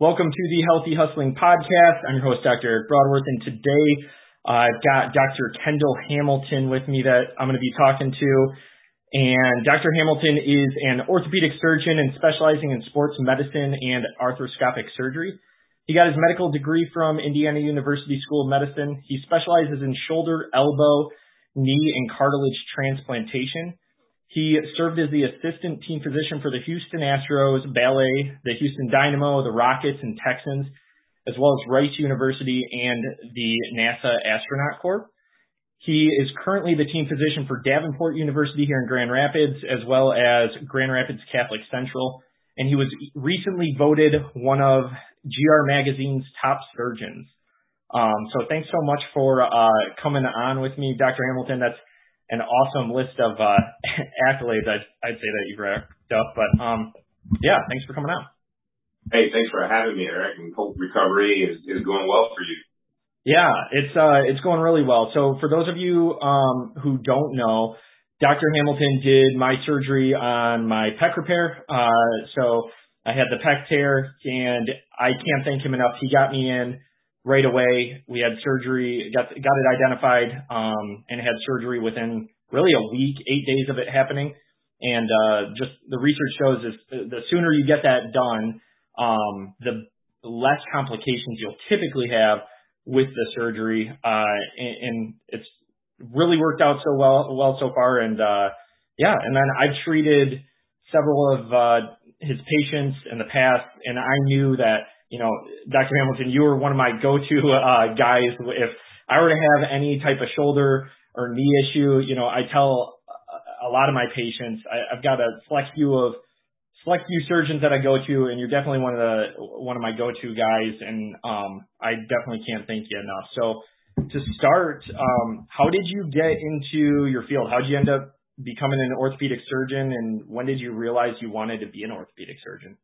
Welcome to the Healthy Hustling Podcast. I'm your host, Dr. Eric Broadworth, and today I've got Dr. Kendall Hamilton with me that I'm going to be talking to. And Dr. Hamilton is an orthopedic surgeon and specializing in sports medicine and arthroscopic surgery. He got his medical degree from Indiana University School of Medicine. He specializes in shoulder, elbow, knee, and cartilage transplantation. He served as the assistant team physician for the Houston Astros, Ballet, the Houston Dynamo, the Rockets, and Texans, as well as Rice University and the NASA Astronaut Corps. He is currently the team physician for Davenport University here in Grand Rapids, as well as Grand Rapids Catholic Central. And he was recently voted one of GR Magazine's top surgeons. Um, so thanks so much for uh, coming on with me, Dr. Hamilton. That's an awesome list of uh, accolades. I'd, I'd say that you've racked up, but um, yeah, thanks for coming out. Hey, thanks for having me, Eric. And hope recovery is, is going well for you. Yeah, it's uh, it's going really well. So for those of you um, who don't know, Dr. Hamilton did my surgery on my pec repair. Uh, so I had the pec tear, and I can't thank him enough. He got me in right away. We had surgery, got got it identified, um, and had surgery within really a week, eight days of it happening. And uh, just the research shows is the sooner you get that done, um, the less complications you'll typically have with the surgery. Uh, and, and it's really worked out so well well so far. And uh, yeah, and then I've treated several of uh, his patients in the past, and I knew that you know, Dr. Hamilton, you were one of my go-to uh, guys. If I were to have any type of shoulder or knee issue, you know, I tell a lot of my patients, I, I've got a select few of select few surgeons that I go to, and you're definitely one of the one of my go-to guys, and um, I definitely can't thank you enough. So to start, um, how did you get into your field? How did you end up becoming an orthopedic surgeon, and when did you realize you wanted to be an orthopedic surgeon?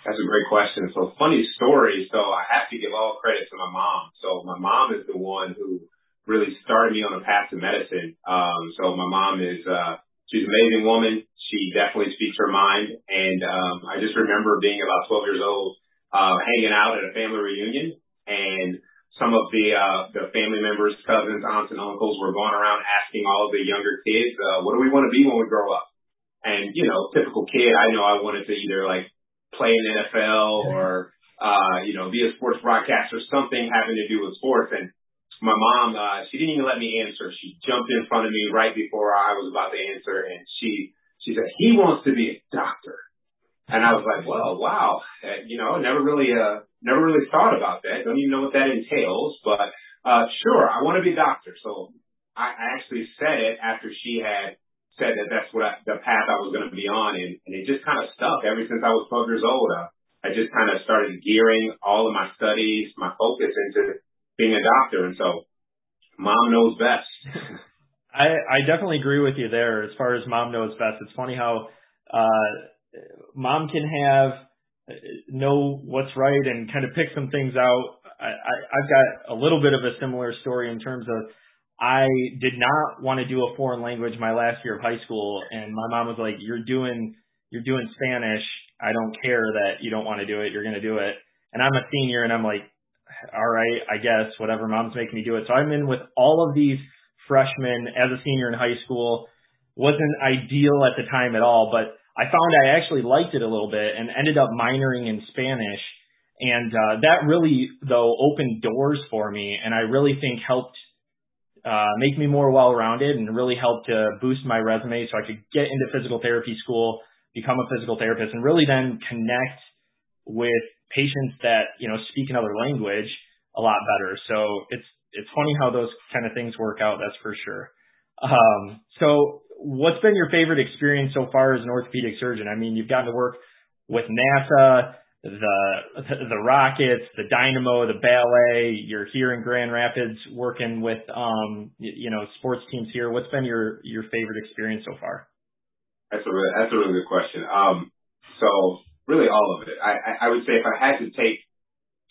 That's a great question. So funny story. So I have to give all credit to my mom. So my mom is the one who really started me on a path to medicine. Um, so my mom is, uh, she's an amazing woman. She definitely speaks her mind. And, um, I just remember being about 12 years old, uh, hanging out at a family reunion and some of the, uh, the family members, cousins, aunts and uncles were going around asking all of the younger kids, uh, what do we want to be when we grow up? And, you know, typical kid, I know I wanted to either like play in NFL or, uh, you know, be a sports broadcaster, something having to do with sports. And my mom, uh, she didn't even let me answer. She jumped in front of me right before I was about to answer and she, she said, he wants to be a doctor. And I was like, well, wow, you know, never really, uh, never really thought about that. Don't even know what that entails, but, uh, sure, I want to be a doctor. So I actually said it after she had said that that's what I, the path I was going to be on, and, and it just kind of stuck ever since I was 12 years old. Uh, I just kind of started gearing all of my studies, my focus into being a doctor, and so mom knows best. I, I definitely agree with you there. As far as mom knows best, it's funny how uh, mom can have uh, know what's right and kind of pick some things out. I, I, I've got a little bit of a similar story in terms of I did not want to do a foreign language my last year of high school, and my mom was like, "You're doing you're doing Spanish. I don't care that you don't want to do it. You're going to do it." And I'm a senior, and I'm like, "All right, I guess whatever. Mom's making me do it." So I'm in with all of these freshmen as a senior in high school. wasn't ideal at the time at all, but I found I actually liked it a little bit and ended up minoring in Spanish. And uh, that really, though, opened doors for me, and I really think helped uh, make me more well-rounded and really help to boost my resume so I could get into physical therapy school, become a physical therapist, and really then connect with patients that, you know, speak another language a lot better. So it's, it's funny how those kind of things work out, that's for sure. Um, so what's been your favorite experience so far as an orthopedic surgeon? I mean, you've gotten to work with NASA, the the Rockets, the Dynamo, the Ballet. You're here in Grand Rapids working with um you know sports teams here. What's been your your favorite experience so far? That's a really, that's a really good question. Um, so really all of it. I I would say if I had to take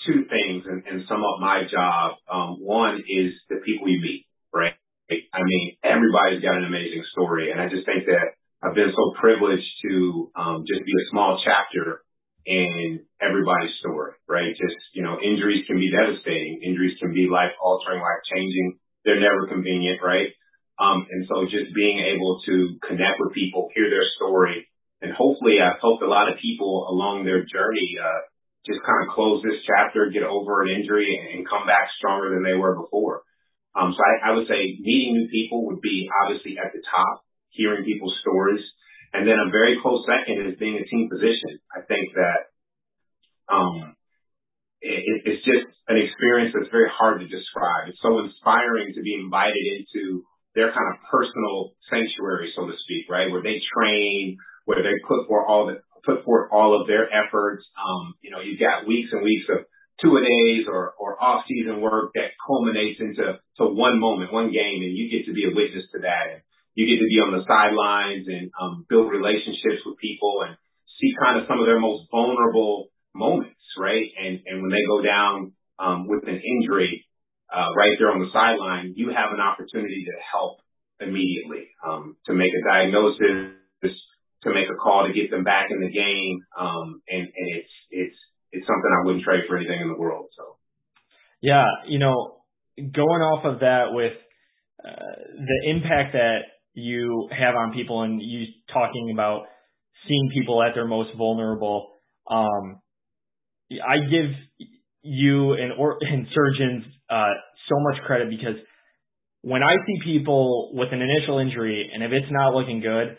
two things and, and sum up my job, um, one is the people you meet, right? I mean, everybody's got an amazing story, and I just think that I've been so privileged to um, just be a small chapter in everybody's story, right? Just, you know, injuries can be devastating. Injuries can be life altering, life changing. They're never convenient, right? Um, and so just being able to connect with people, hear their story, and hopefully I've helped a lot of people along their journey, uh, just kind of close this chapter, get over an injury and come back stronger than they were before. Um, so I, I would say meeting new people would be obviously at the top, hearing people's stories. And then a very close second is being a team physician. I think that, um, it, it's just an experience that's very hard to describe. It's so inspiring to be invited into their kind of personal sanctuary, so to speak, right? Where they train, where they put for all the, put forth all of their efforts. Um, you know, you've got weeks and weeks of two a days or, or off season work that culminates into to one moment, one game, and you get to be a witness to that. And you get to be on the sidelines and um, build relationships with people and see kind of some of their most vulnerable moments, right? And and when they go down um, with an injury, uh, right there on the sideline, you have an opportunity to help immediately um, to make a diagnosis to make a call to get them back in the game. Um, and, and it's, it's, it's something I wouldn't trade for anything in the world. So. Yeah. You know, going off of that with, uh, the impact that you have on people and you talking about seeing people at their most vulnerable, um, I give you and or and surgeons uh, so much credit because when I see people with an initial injury and if it's not looking good,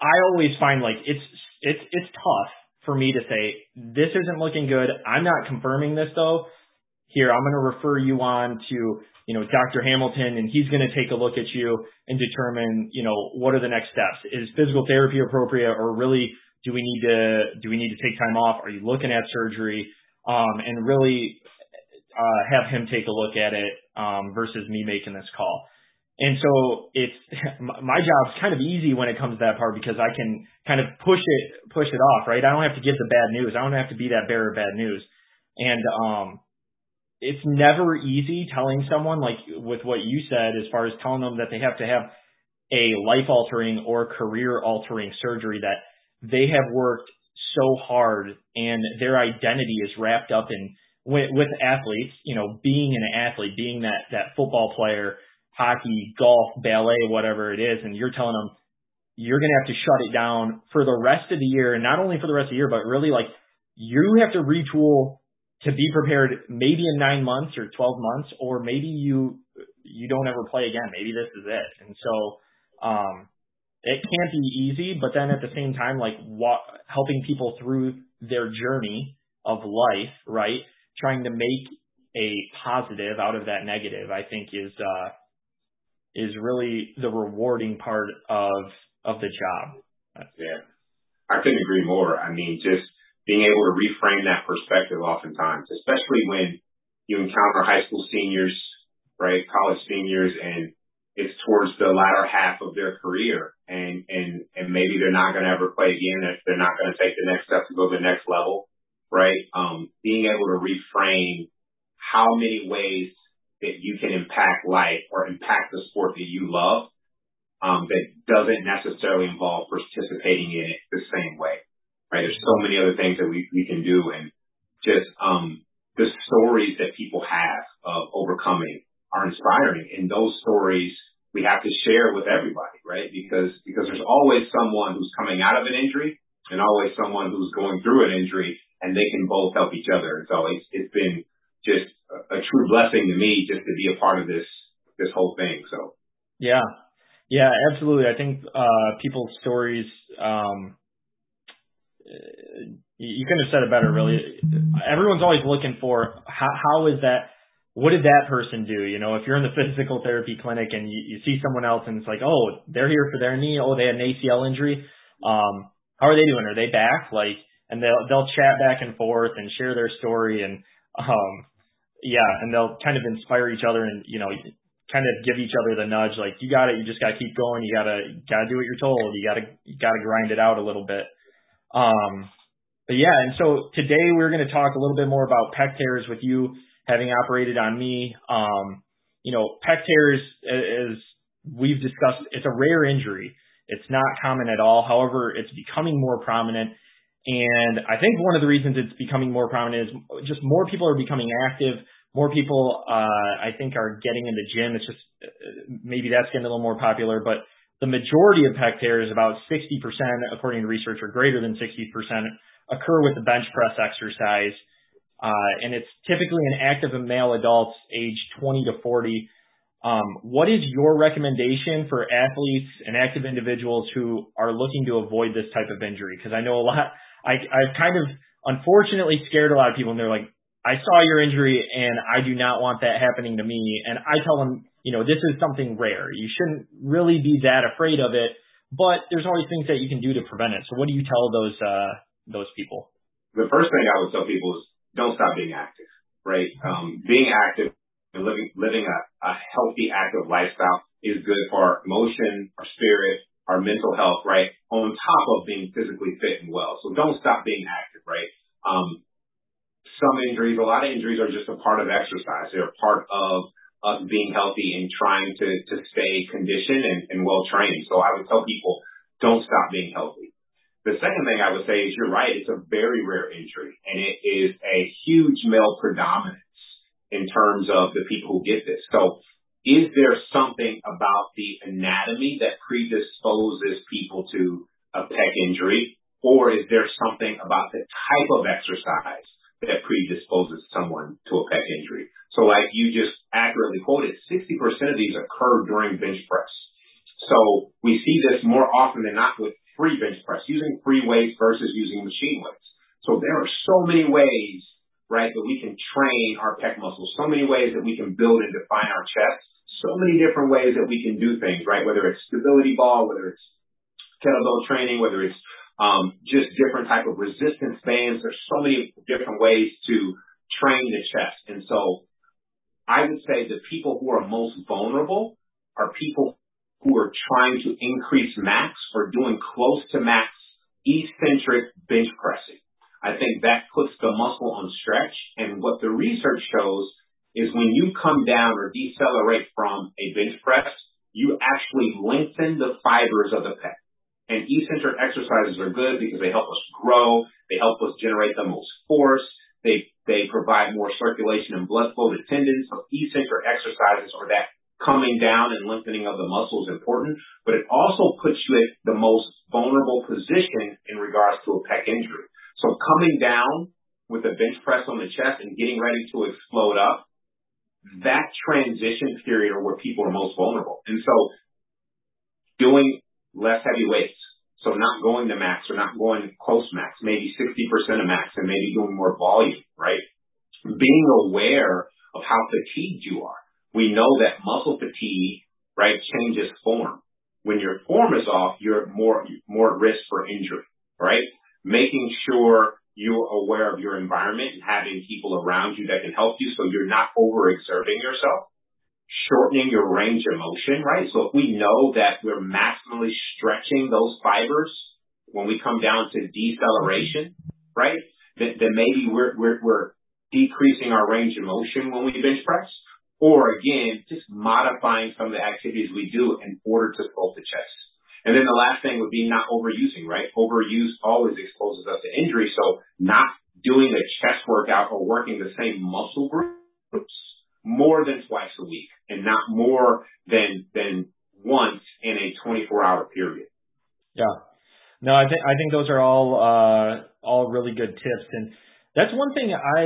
I always find like it's it's it's tough for me to say this isn't looking good. I'm not confirming this though. Here, I'm going to refer you on to you know Dr. Hamilton, and he's going to take a look at you and determine you know what are the next steps. Is physical therapy appropriate, or really do we need to do we need to take time off? Are you looking at surgery? Um, and really uh, have him take a look at it um, versus me making this call. And so it's my job's kind of easy when it comes to that part because I can kind of push it push it off, right? I don't have to give the bad news. I don't have to be that bearer of bad news. And um it's never easy telling someone like with what you said as far as telling them that they have to have a life altering or career altering surgery that they have worked so hard and their identity is wrapped up in with, with athletes, you know, being an athlete, being that that football player hockey, golf, ballet, whatever it is, and you're telling them you're going to have to shut it down for the rest of the year, and not only for the rest of the year, but really like you have to retool to be prepared maybe in nine months or 12 months, or maybe you, you don't ever play again. Maybe this is it. And so, um, it can't be easy, but then at the same time, like what, helping people through their journey of life, right? Trying to make a positive out of that negative, I think is, uh, is really the rewarding part of of the job. Yeah, I couldn't agree more. I mean, just being able to reframe that perspective oftentimes, especially when you encounter high school seniors, right, college seniors, and it's towards the latter half of their career, and and and maybe they're not going to ever play again. If they're not going to take the next step to go to the next level, right? Um, being able to reframe how many ways that you can impact life or impact the sport that you love um, that doesn't necessarily involve participating in it the same way, many other things that we, we can do and just um, the stories that people have of overcoming are inspiring and those stories we have to share with everybody, right? Because because there's always someone who's coming out of an injury and always someone who's going through an injury and they can both help each other. And so it's it's been just a true blessing to me just to be a part of this this whole thing. So yeah, yeah, absolutely. I think uh, people's stories. Um, you couldn't have said it better, really. Everyone's always looking for how, how is that. What did that person do? You know, if you're in the physical therapy clinic and you, you see someone else and it's like, oh, they're here for their knee. Oh, they had an ACL injury. Um, how are they doing? Are they back? Like, and they'll they'll chat back and forth and share their story and um, yeah, and they'll kind of inspire each other and you know kind of give each other the nudge like you got it, you just got to keep going, you got to got to do what you're told, you got to you got to grind it out a little bit. Um, but yeah, and so today we're going to talk a little bit more about pec tears with you having operated on me. Um, you know, pec tears as we've discussed, it's a rare injury. It's not common at all. However, it's becoming more prominent And I think one of the reasons it's becoming more prominent is just more people are becoming active. More people, uh, I think, are getting in the gym. It's just uh, maybe that's getting a little more popular, but the majority of pec tears, about 60%, according to research, or greater than 60%, occur with the bench press exercise. Uh, and it's typically in active male adults aged 20 to 40. Um, what is your recommendation for athletes and active individuals who are looking to avoid this type of injury? Because I know a lot, I, I've kind of unfortunately scared a lot of people, and they're like, I saw your injury, and I do not want that happening to me. And I tell them, you know, this is something rare. You shouldn't really be that afraid of it, but there's always things that you can do to prevent it. So, what do you tell those uh, those people? The first thing I would tell people is don't stop being active. Right? Um, being active and living living a, a healthy, active lifestyle is good for our emotion, our spirit, our mental health, right? On top of being physically fit and well. So don't stop being active, some injuries, a lot of injuries are just a part of exercise. They're a part of us being healthy and trying to, to stay conditioned and, and well trained. So I would tell people, don't stop being healthy. The second thing I would say is you're right. It's a very rare injury and it is a huge male predominance in terms of the people who get this. So is there something about the anatomy that predisposes people to a pec injury? Or is there something about the type of exercise that predisposes someone to a pec injury? So like you just accurately quoted, 60% of these occur during bench press. So we see this more often than not with free bench press, using free weights versus using machine weights. So there are so many ways right, that we can train our pec muscles, so many ways that we can build and define our chest, so many different ways that we can do things, right? Whether it's stability ball, whether it's kettlebell training, whether it's Um, just different type of resistance bands. There's so many different ways to train the chest. And so I would say the people who are most vulnerable are people who are trying to increase max or doing close to max eccentric bench pressing. I think that puts the muscle on stretch. And what the research shows is when you come down or decelerate from a bench press, you actually lengthen the fibers of the pec. And eccentric exercises are good because they help us grow. They help us generate the most force. They, they provide more circulation and blood flow to tendons. So eccentric exercises or that coming down and lengthening of the muscle is important, but it also puts you at the most vulnerable position in regards to a pec injury. So coming down with a bench press on the chest and getting ready to explode up, that transition period are where people are most vulnerable. And so doing less heavy weights, so not going to max or not going close max, maybe 60% of max and maybe doing more volume, right? Being aware of how fatigued you are. We know that muscle fatigue, right, changes form. When your form is off, you're more, more at risk for injury, right? making sure you're aware of your environment and having people around you that can help you so you're not overexerting yourself, shortening your range of motion, right? So if we know that we're maximally stretching those fibers when we come down to deceleration, right? Then, maybe we're, decreasing our range of motion when we bench press. Or again, just modifying some of the activities we do in order to sculpt the chest. And then the last thing would be not overusing, right? Overuse always exposes us to injury. So not doing a chest workout or working the same muscle groups more than twice a week and not more than, than once in a 24 hour period. Yeah. No, I think, I think those are all, uh, all really good tips. And that's one thing I,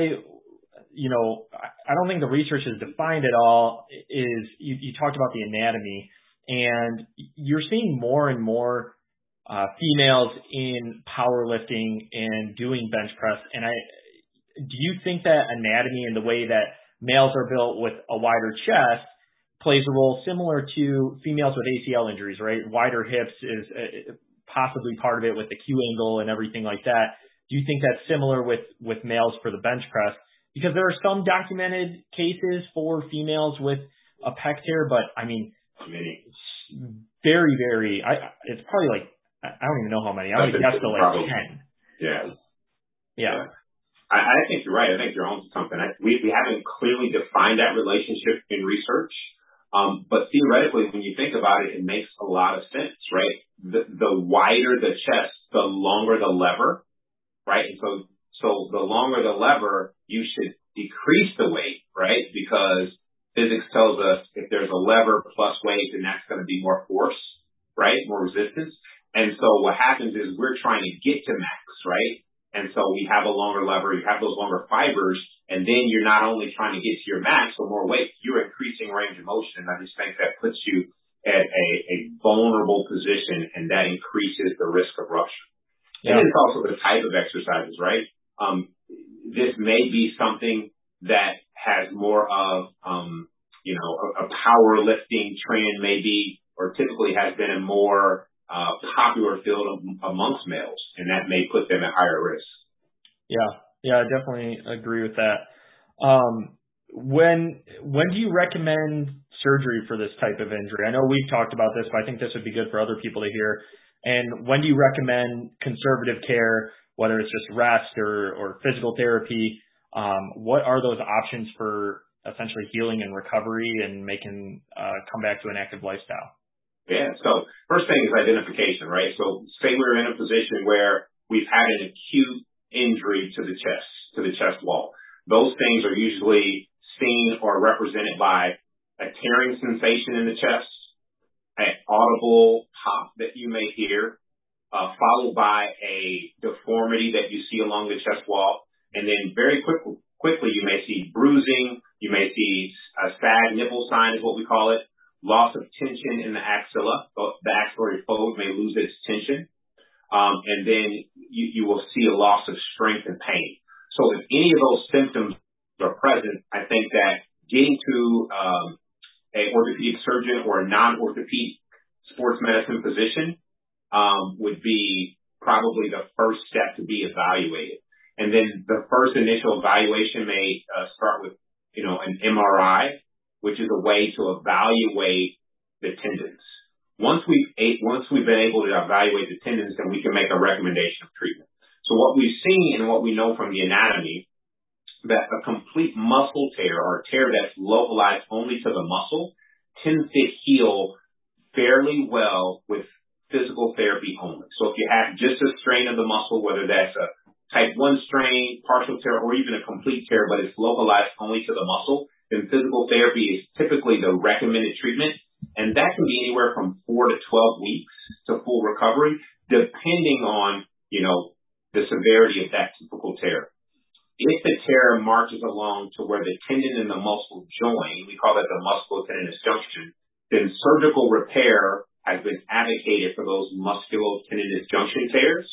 you know, I don't think the research is defined at all is you, talked about the anatomy and you're seeing more and more uh, females in powerlifting and doing bench press. And I, do you think that anatomy and the way that males are built with a wider chest plays a role similar to females with ACL injuries, right? Wider hips is uh, possibly part of it with the Q angle and everything like that. Do you think that's similar with with males for the bench press? Because there are some documented cases for females with a pec tear, but I mean. Very, very. I it's probably like I don't even know how many. I would guess to like ten. Yeah. Yeah. I, think you're right. I think you're onto something. We we haven't clearly defined that relationship in research. Um, but theoretically, when you think about it, it makes a lot of sense, right? The, the wider the chest, the longer the lever, right? And so, so the longer the lever, you should decrease the weight, right? Because physics tells us if there's a lever plus weight, then that's going to be more force, right? More resistance. And so what happens is we're trying to get to max, right? And so we have a longer lever, you have those longer fibers, and then you're not only trying to get to your max or more weight, you're increasing range of motion. And I just think that puts you at a, a vulnerable position and that increases the risk of rupture. Yeah. And it's also the type of exercises, right? Um, this may be something that has more of, um, you know, a, powerlifting trend maybe, or typically has been a more popular field amongst males, and that may put them at higher risk. Yeah, yeah, I definitely agree with that. Um, when when do you recommend surgery for this type of injury? I know we've talked about this, but I think this would be good for other people to hear. And when do you recommend conservative care, whether it's just rest or or physical therapy? Um, what are those options for essentially healing and recovery and making uh, come back to an active lifestyle? Yeah. So first thing is identification, right? So say we're in a position where we've had an acute injury to the chest, to the chest wall. Those things are usually seen or represented by a tearing sensation in the chest, an audible pop that you may hear, uh, followed by a deformity that you see along the chest wall. And then very quickly, quickly you may see bruising, you may see a sag nipple sign is what we call it, loss of tension in the axilla. The axillary fold may lose its tension. Um, and then you, you will see a loss of strength and pain. So if any of those symptoms are present, I think that getting to um, an orthopedic surgeon or a non-orthopedic sports medicine physician um, would be probably the first step to be evaluated. And then the first initial evaluation may uh, start with, you know, an MRI which is a way to evaluate the tendons. Once we've once we've been able to evaluate the tendons, then we can make a recommendation of treatment. So what we've seen and what we know from the anatomy that a complete muscle tear or a tear that's localized only to the muscle tends to heal fairly well with physical therapy only. So if you have just a strain of the muscle, whether that's a type 1 strain, partial tear, or even a complete tear, but it's localized only to the muscle, then physical therapy is typically the recommended treatment. And that can be anywhere from four to 12 weeks to full recovery, depending on, you know, the severity of that typical tear. If the tear marches along to where the tendon and the muscle join, we call that the musculotendinous junction, then surgical repair has been advocated for those musculotendinous junction tears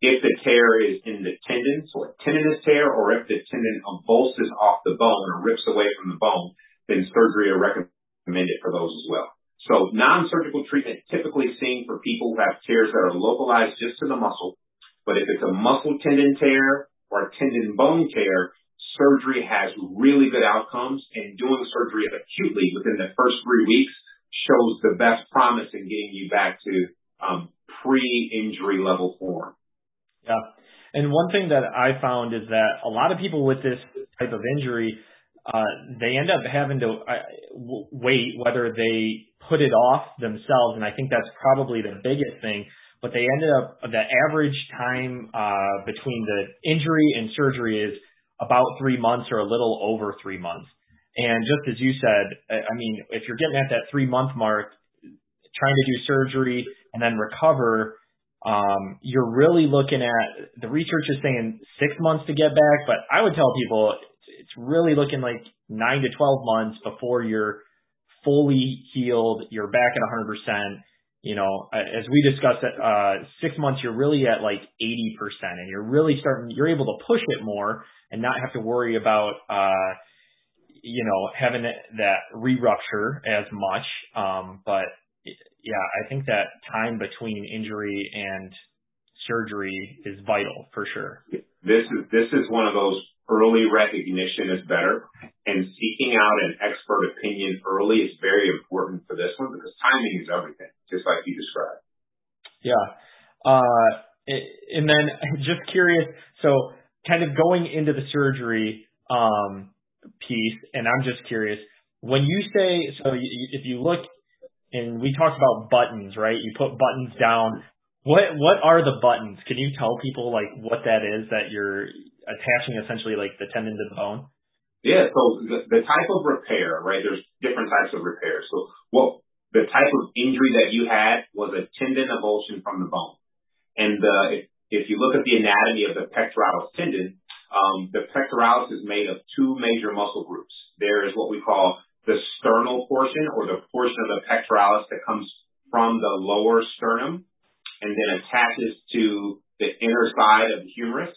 if the tear is in the tendon, so a tendinous tear, or if the tendon avulses off the bone or rips away from the bone, then surgery are recommended for those as well. So non-surgical treatment typically seen for people who have tears that are localized just to the muscle. But if it's a muscle tendon tear or a tendon bone tear, surgery has really good outcomes and doing surgery acutely within the first three weeks shows the best promise in getting you back to um, pre-injury level form. Yeah. And one thing that I found is that a lot of people with this type of injury, uh, they end up having to uh, wait whether they put it off themselves, and I think that's probably the biggest thing. But they ended up the average time uh, between the injury and surgery is about three months or a little over three months. And just as you said, I mean, if you're getting at that three month mark, trying to do surgery and then recover, um, you're really looking at the research is saying six months to get back, but I would tell people it's really looking like nine to 12 months before you're fully healed. You're back at 100%. You know, as we discussed, uh, six months, you're really at like 80% and you're really starting, you're able to push it more and not have to worry about, uh, you know, having that re-rupture as much. Um, but yeah, I think that time between injury and surgery is vital for sure. This is this is one of those early recognition is better, and seeking out an expert opinion early is very important for this one because timing is everything, just like you described. Yeah, uh, and then just curious, so kind of going into the surgery um, piece, and I'm just curious when you say so. If you look and we talked about buttons, right? You put buttons down. What what are the buttons? Can you tell people like what that is that you're attaching essentially like the tendon to the bone? Yeah. So the, the type of repair, right? There's different types of repair. So what the type of injury that you had was a tendon avulsion from the bone. And uh, if, if you look at the anatomy of the pectoralis tendon, um, the pectoralis is made of two major muscle groups. There is what we call the sternal portion or the portion of the pectoralis that comes from the lower sternum and then attaches to the inner side of the humerus.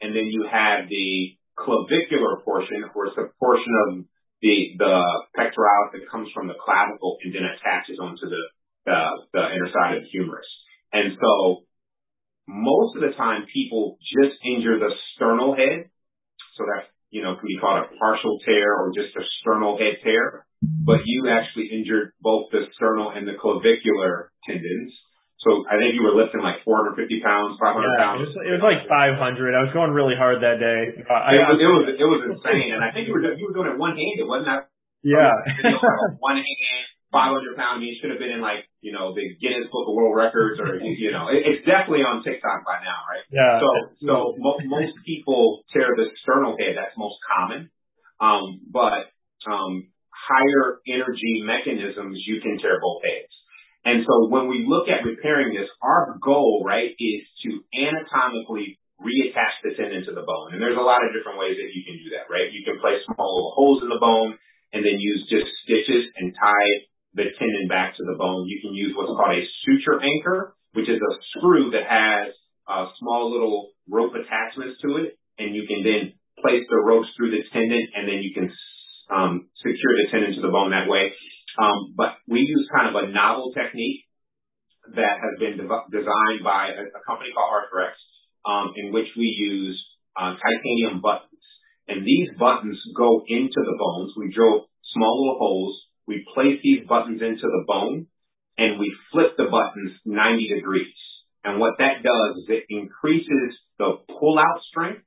And then you have the clavicular portion, or it's a portion of the the pectoralis that comes from the clavicle and then attaches onto the the, the inner side of the humerus. And so most of the time people just injure the sternal head. So that, you know, can be called a partial tear or just a sternal head tear. But you actually injured both the sternal and the clavicular tendons. So I think you were lifting like 450 pounds, 500 yeah, pounds. It was, it was like 500. I was going really hard that day. I, it, was, it was it was insane, and I think you were you were doing it one handed, wasn't that? Yeah. one hand, 500 pound. I mean, should have been in like you know the Guinness Book of World Records, or you know, it, it's definitely on TikTok by now, right? Yeah. So so mo- most people tear the sternal head. That's most common. Um, but um, higher energy mechanisms, you can tear both heads. And so when we look at repairing this, our goal, right, is to anatomically reattach the tendon to the bone. And there's a lot of different ways that you can do that, right? You can place small little holes in the bone and then use just stitches and tie the tendon back to the bone. You can use what's called a suture anchor, which is a screw that has uh, small little rope attachments to it. And you can then place the ropes through the tendon and then you can um, secure the tendon to the bone that way. Um, but we use kind of a novel technique that has been de- designed by a, a, company called Arthrex, um, in which we use uh, titanium buttons. And these buttons go into the bones. We drill small little holes. We place these buttons into the bone and we flip the buttons 90 degrees. And what that does is it increases the pull out strength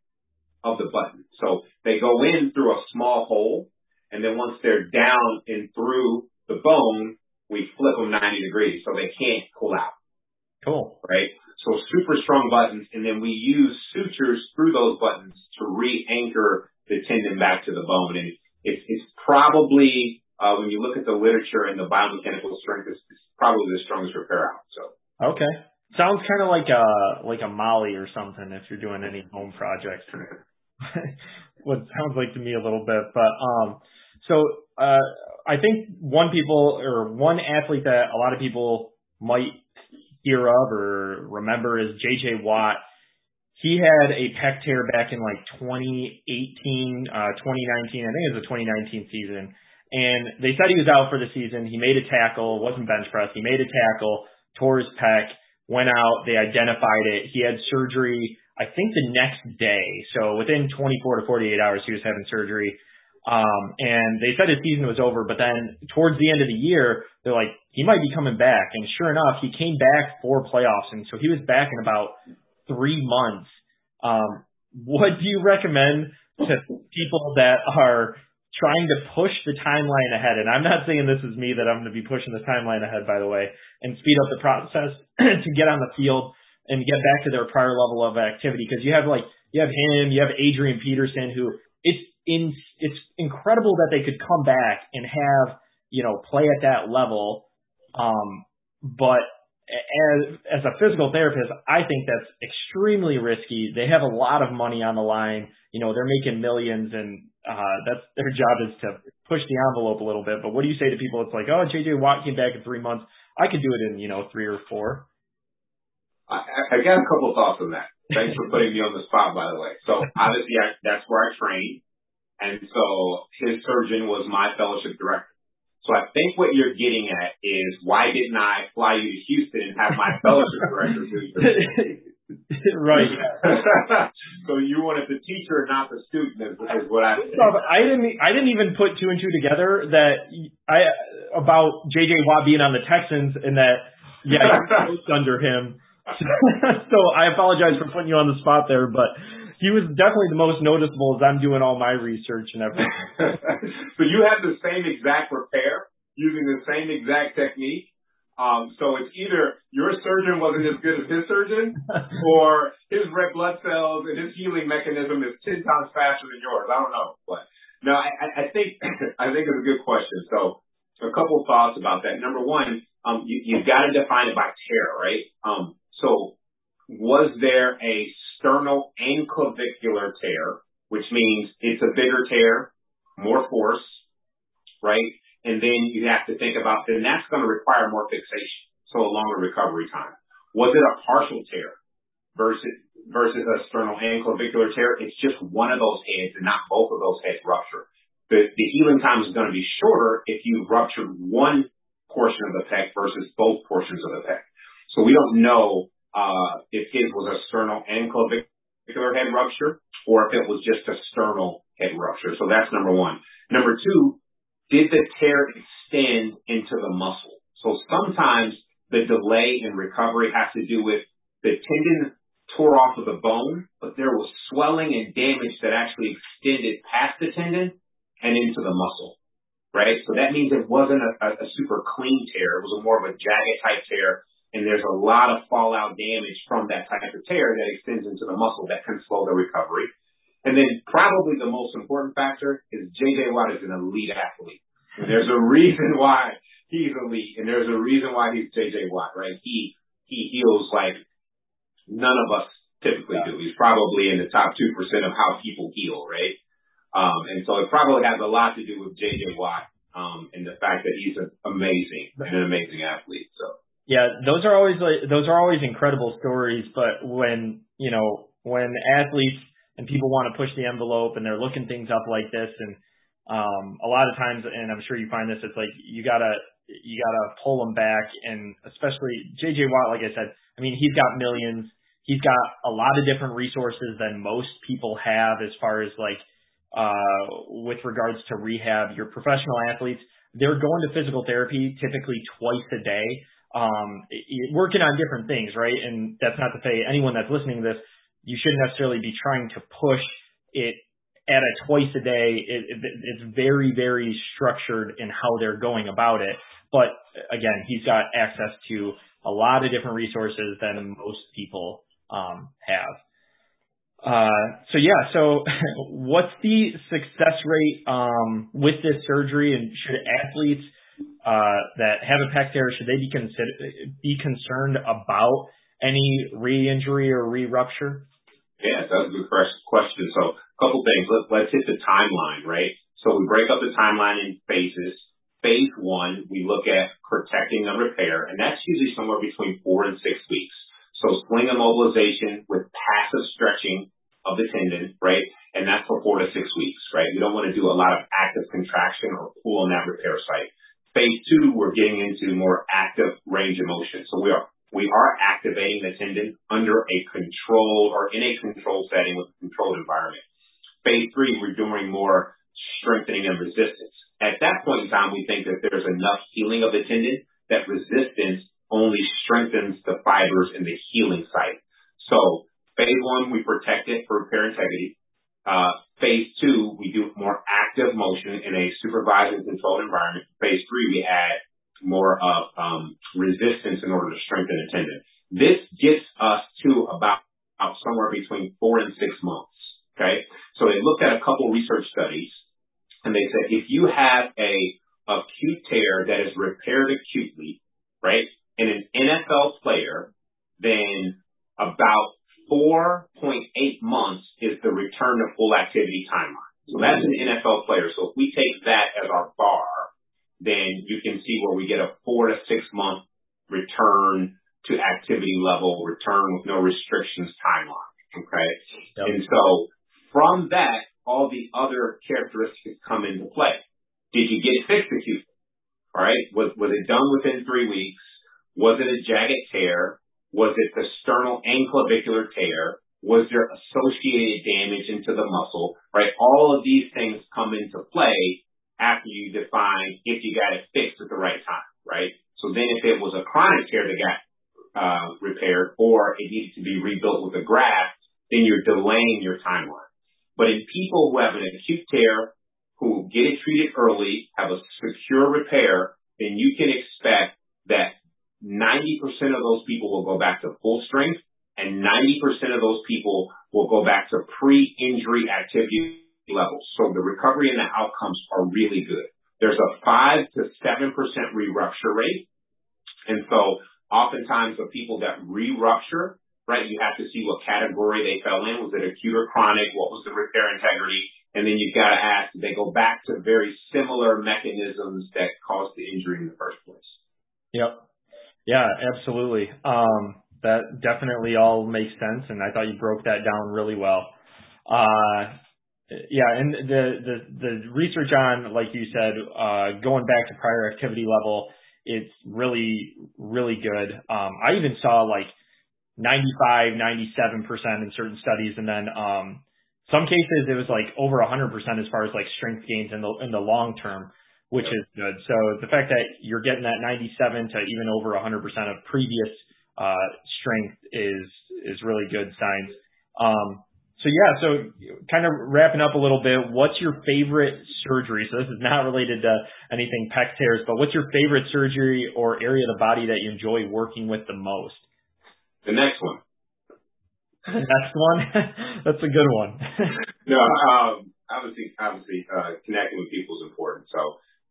of the button. So they go in through a small hole and then once they're down and through the bone, we flip them 90 degrees so they can't pull out. Cool. Right? So super strong buttons, and then we use sutures through those buttons to re-anchor the tendon back to the bone. And it's, it's probably, when you look at the literature and the biomechanical strength, it's, probably the strongest repair out. So. Okay. Sounds kind of like a, like a molly or something if you're doing any home projects. what sounds like to me a little bit, but, um, so, uh, I think one people or one athlete that a lot of people might hear of or remember is JJ Watt. He had a pec tear back in like 2018, uh, 2019. I think it was the 2019 season. And they said he was out for the season. He made a tackle, wasn't bench press. He made a tackle, tore his pec, went out. They identified it. He had surgery, I think the next day. So within 24 to 48 hours, he was having surgery. Um, and they said his season was over, but then towards the end of the year, they're like, he might be coming back. And sure enough, he came back for playoffs. And so he was back in about three months. Um, what do you recommend to people that are trying to push the timeline ahead? And I'm not saying this is me that I'm going to be pushing the timeline ahead, by the way, and speed up the process to get on the field and get back to their prior level of activity. Cause you have like, you have him, you have Adrian Peterson who it's in, it's incredible that they could come back and have, you know, play at that level. Um, but as, as a physical therapist, I think that's extremely risky. They have a lot of money on the line. You know, they're making millions and, uh, that's their job is to push the envelope a little bit. But what do you say to people? It's like, oh, JJ Watt came back in three months. I could do it in, you know, three or four. I, I got a couple of thoughts on that. Thanks for putting me on the spot, by the way. So obviously, I, that's where I trained, And so his surgeon was my fellowship director. So I think what you're getting at is why didn't I fly you to Houston and have my fellowship director do your Right. so you wanted the teacher, not the student, is, is what I. I didn't. I didn't even put two and two together that I about JJ Watt being on the Texans and that yeah, under him. so I apologize for putting you on the spot there, but he was definitely the most noticeable as I'm doing all my research and everything. so you have the same exact repair using the same exact technique, Um, so it's either your surgeon wasn't as good as his surgeon, or his red blood cells and his healing mechanism is ten times faster than yours. I don't know, but no, I, I think I think it's a good question. So a couple of thoughts about that. Number one, um, you, you've got to define it by tear, right? Um, so was there a sternal and clavicular tear, which means it's a bigger tear, more force, right? And then you have to think about, then that's going to require more fixation, so a longer recovery time. Was it a partial tear versus, versus a sternal and clavicular tear? It's just one of those heads and not both of those heads rupture. The, the healing time is going to be shorter if you ruptured one portion of the pec versus both portions of the pec. So we don't know, Uh, if his was a sternal and clavicular head rupture or if it was just a sternal head rupture. So that's number one. Number two, did the tear extend into the muscle? So sometimes the delay in recovery has to do with the tendon tore off of the bone, but there was swelling and damage that actually extended past the tendon and into the muscle, right? So that means it wasn't a, a, a super clean tear. It was a more of a jagged type tear. And there's a lot of fallout damage from that type of tear that extends into the muscle that can slow the recovery. And then probably the most important factor is JJ Watt is an elite athlete. And there's a reason why he's elite, and there's a reason why he's JJ Watt, right? He he heals like none of us typically do. He's probably in the top two percent of how people heal, right? Um, and so it probably has a lot to do with JJ Watt um, and the fact that he's amazing and an amazing athlete. So yeah, those are always like those are always incredible stories. But when you know when athletes and people want to push the envelope and they're looking things up like this and um, a lot of times, and I'm sure you find this, it's like you gotta you gotta pull them back, and especially JJ Watt, like I said, I mean he's got millions, he's got a lot of different resources than most people have as far as like uh, with regards to rehab. Your professional athletes, they're going to physical therapy typically twice a day, um, working on different things, right? And that's not to say anyone that's listening to this, you shouldn't necessarily be trying to push it at a twice a day, it, it, it's very, very structured in how they're going about it. But again, he's got access to a lot of different resources than most people um, have. Uh, so yeah, so what's the success rate um, with this surgery, and should athletes Uh, that have a pec tear should they be concerned about any re-injury or re-rupture? Yeah, that's a good question. So a couple things. Let's, let's hit the timeline, right? So we break up the timeline in phases. Phase one, we look at protecting the repair, and that's usually somewhere between four and six weeks. So sling immobilization with passive stretching of the tendon, right? And that's for four to six weeks, right? We don't want to do a lot of active contraction or pull on that repair site. Phase two, we're getting into more active range of motion. So we are we are activating the tendon under a controlled or in a controlled setting with a controlled environment. Phase three, we're doing more strengthening and resistance. At that point in time, we think that there's enough healing of the tendon that resistance only strengthens the fibers in the healing site. So phase one, we protect it for repair integrity. Uh, phase two, we do more active motion in a supervised and controlled environment. Phase three, we add more of um, resistance in order to strengthen a tendon. This gets us to about, about somewhere between four and six months. Okay, so they looked at a couple research studies, and they said if you have a acute tear that is repaired acutely, right, in an NFL player, then about 4.8 months is the return to full activity timeline. So that's an NFL player. So if we take that as our bar, then you can see where we get a four to six month return to activity level, return with no restrictions timeline. Okay. Yep. And so from that, all the other characteristics come into play. Did you get fixed acutely? All right. Was, was it done within three weeks? Was it a jagged tear? Was it the sternal and clavicular tear? Was there associated damage into the muscle? Right. All of these things come into play after you define if you got it fixed at the right time, right? So then if it was a chronic tear that got uh, repaired or it needed to be rebuilt with a graft, then you're delaying your timeline. But in people who have an acute tear, who get it treated early, have a secure repair, then you can expect that 90% of those people will go back to full strength and 90% of those people will go back to pre-injury activity levels. So the recovery and the outcomes are really good. There's a 5 to 7% re-rupture rate. And so oftentimes the people that re-rupture, right, you have to see what category they fell in. Was it acute or chronic? What was the repair integrity? And then you've got to ask, do they go back to very similar mechanisms that caused the injury in the first place? Yep. Yeah, absolutely. Um, that definitely all makes sense, and I thought you broke that down really well. Uh, yeah, and the the the research on, like you said, uh, going back to prior activity level, it's really really good. Um, I even saw like 95, 97 percent in certain studies, and then um, some cases it was like over 100 percent as far as like strength gains in the in the long term, which is good. So the fact that you're getting that 97 to even over 100 percent of previous uh, strength is is really good signs. Um, so yeah, so kind of wrapping up a little bit, what's your favorite surgery? So this is not related to anything pec tears, but what's your favorite surgery or area of the body that you enjoy working with the most? The next one. The next one? That's a good one. no, um, obviously, obviously, uh, connecting with people is important. So,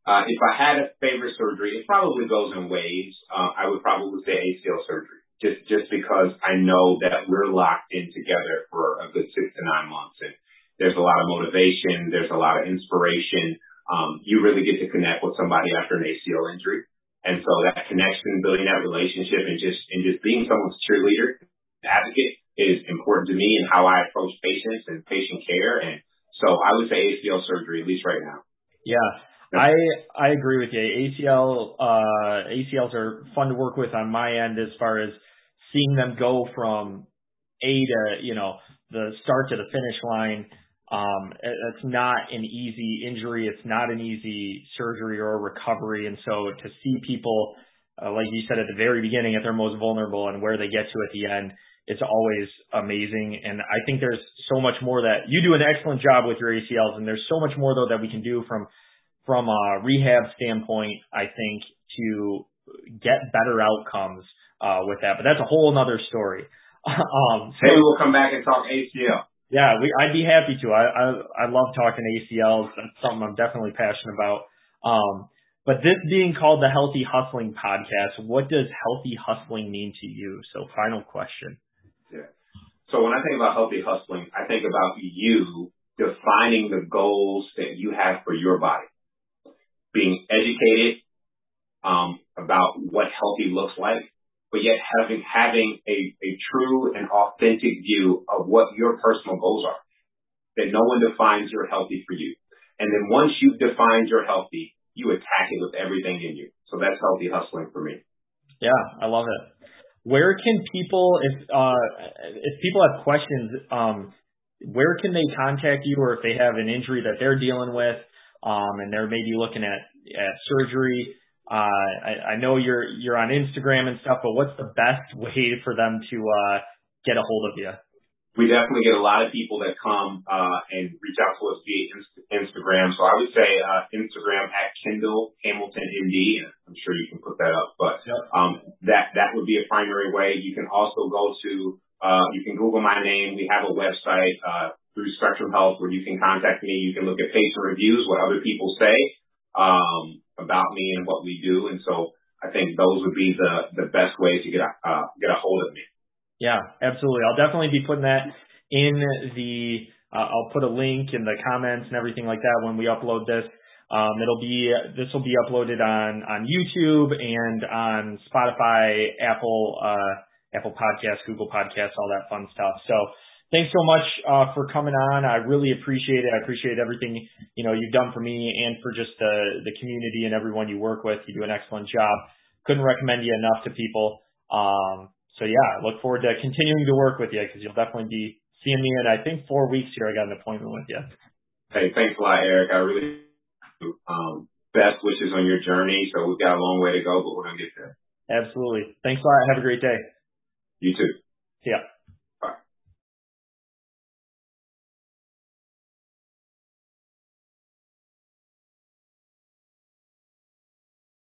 if I had a favorite surgery, it probably goes in waves. Uh, I would probably say ACL surgery just just because I know that we're locked in together for a good six to nine months, and there's a lot of motivation, there's a lot of inspiration. Um, you really get to connect with somebody after an ACL injury, and so that connection, building that relationship, and just and just being someone's cheerleader, advocate is important to me and how I approach patients and patient care. And so I would say ACL surgery, at least right now. Yeah. I I agree with you. ACL uh ACLs are fun to work with on my end as far as seeing them go from A to, you know, the start to the finish line, um, it's not an easy injury. It's not an easy surgery or recovery. And so to see people, uh, like you said at the very beginning, at their most vulnerable and where they get to at the end, it's always amazing. And I think there's so much more that you do an excellent job with your ACLs. And there's so much more though that we can do from, from a rehab standpoint, I think to get better outcomes uh, with that. But that's a whole other story. um, so, Maybe we'll come back and talk ACL. Yeah, we, I'd be happy to. I, I I love talking ACLs. That's something I'm definitely passionate about. Um, but this being called the Healthy Hustling Podcast, what does healthy hustling mean to you? So, final question. Yeah. So when I think about healthy hustling, I think about you defining the goals that you have for your body, being educated um, about what healthy looks like, but yet having having a, a true and authentic view of what your personal goals are. That no one defines your healthy for you. And then once you've defined your healthy, you attack it with everything in you. So that's healthy hustling for me. Yeah, I love it. Where can people, if uh, if people have questions, um, where can they contact you, or if they have an injury that they're dealing with, and they're maybe looking at at surgery? Uh, I, I know you're you're on Instagram and stuff, but what's the best way for them to uh, get a hold of you? We definitely get a lot of people that come uh, and reach out to us via Instagram. So I would say uh, Instagram at Kendall Hamilton MD. I'm sure you can put that up, but um, that that would be a primary way. You can also go to uh, you can Google my name. We have a website uh, through Spectrum Health where you can contact me. You can look at patient reviews, what other people say. Um, about me and what we do. And so I think those would be the, best ways to get a, uh, get a hold of me. Yeah, absolutely. I'll definitely be putting that in the, uh, I'll put a link in the comments and everything like that when we upload this. Um, it'll be, this will be uploaded on, on YouTube and on Spotify, Apple, uh, Apple Podcasts, Google Podcasts, all that fun stuff. Thanks so much uh, for coming on. I really appreciate it. I appreciate everything you know you've done for me and for just the the community and everyone you work with. You do an excellent job. Couldn't recommend you enough to people. Um, so yeah, look forward to continuing to work with you because you'll definitely be seeing me in I think four weeks here. I got an appointment with you. Hey, thanks a lot, Eric. I really um, best wishes on your journey. So we've got a long way to go, but we're gonna get there. Absolutely. Thanks a lot. Have a great day. You too. Yeah.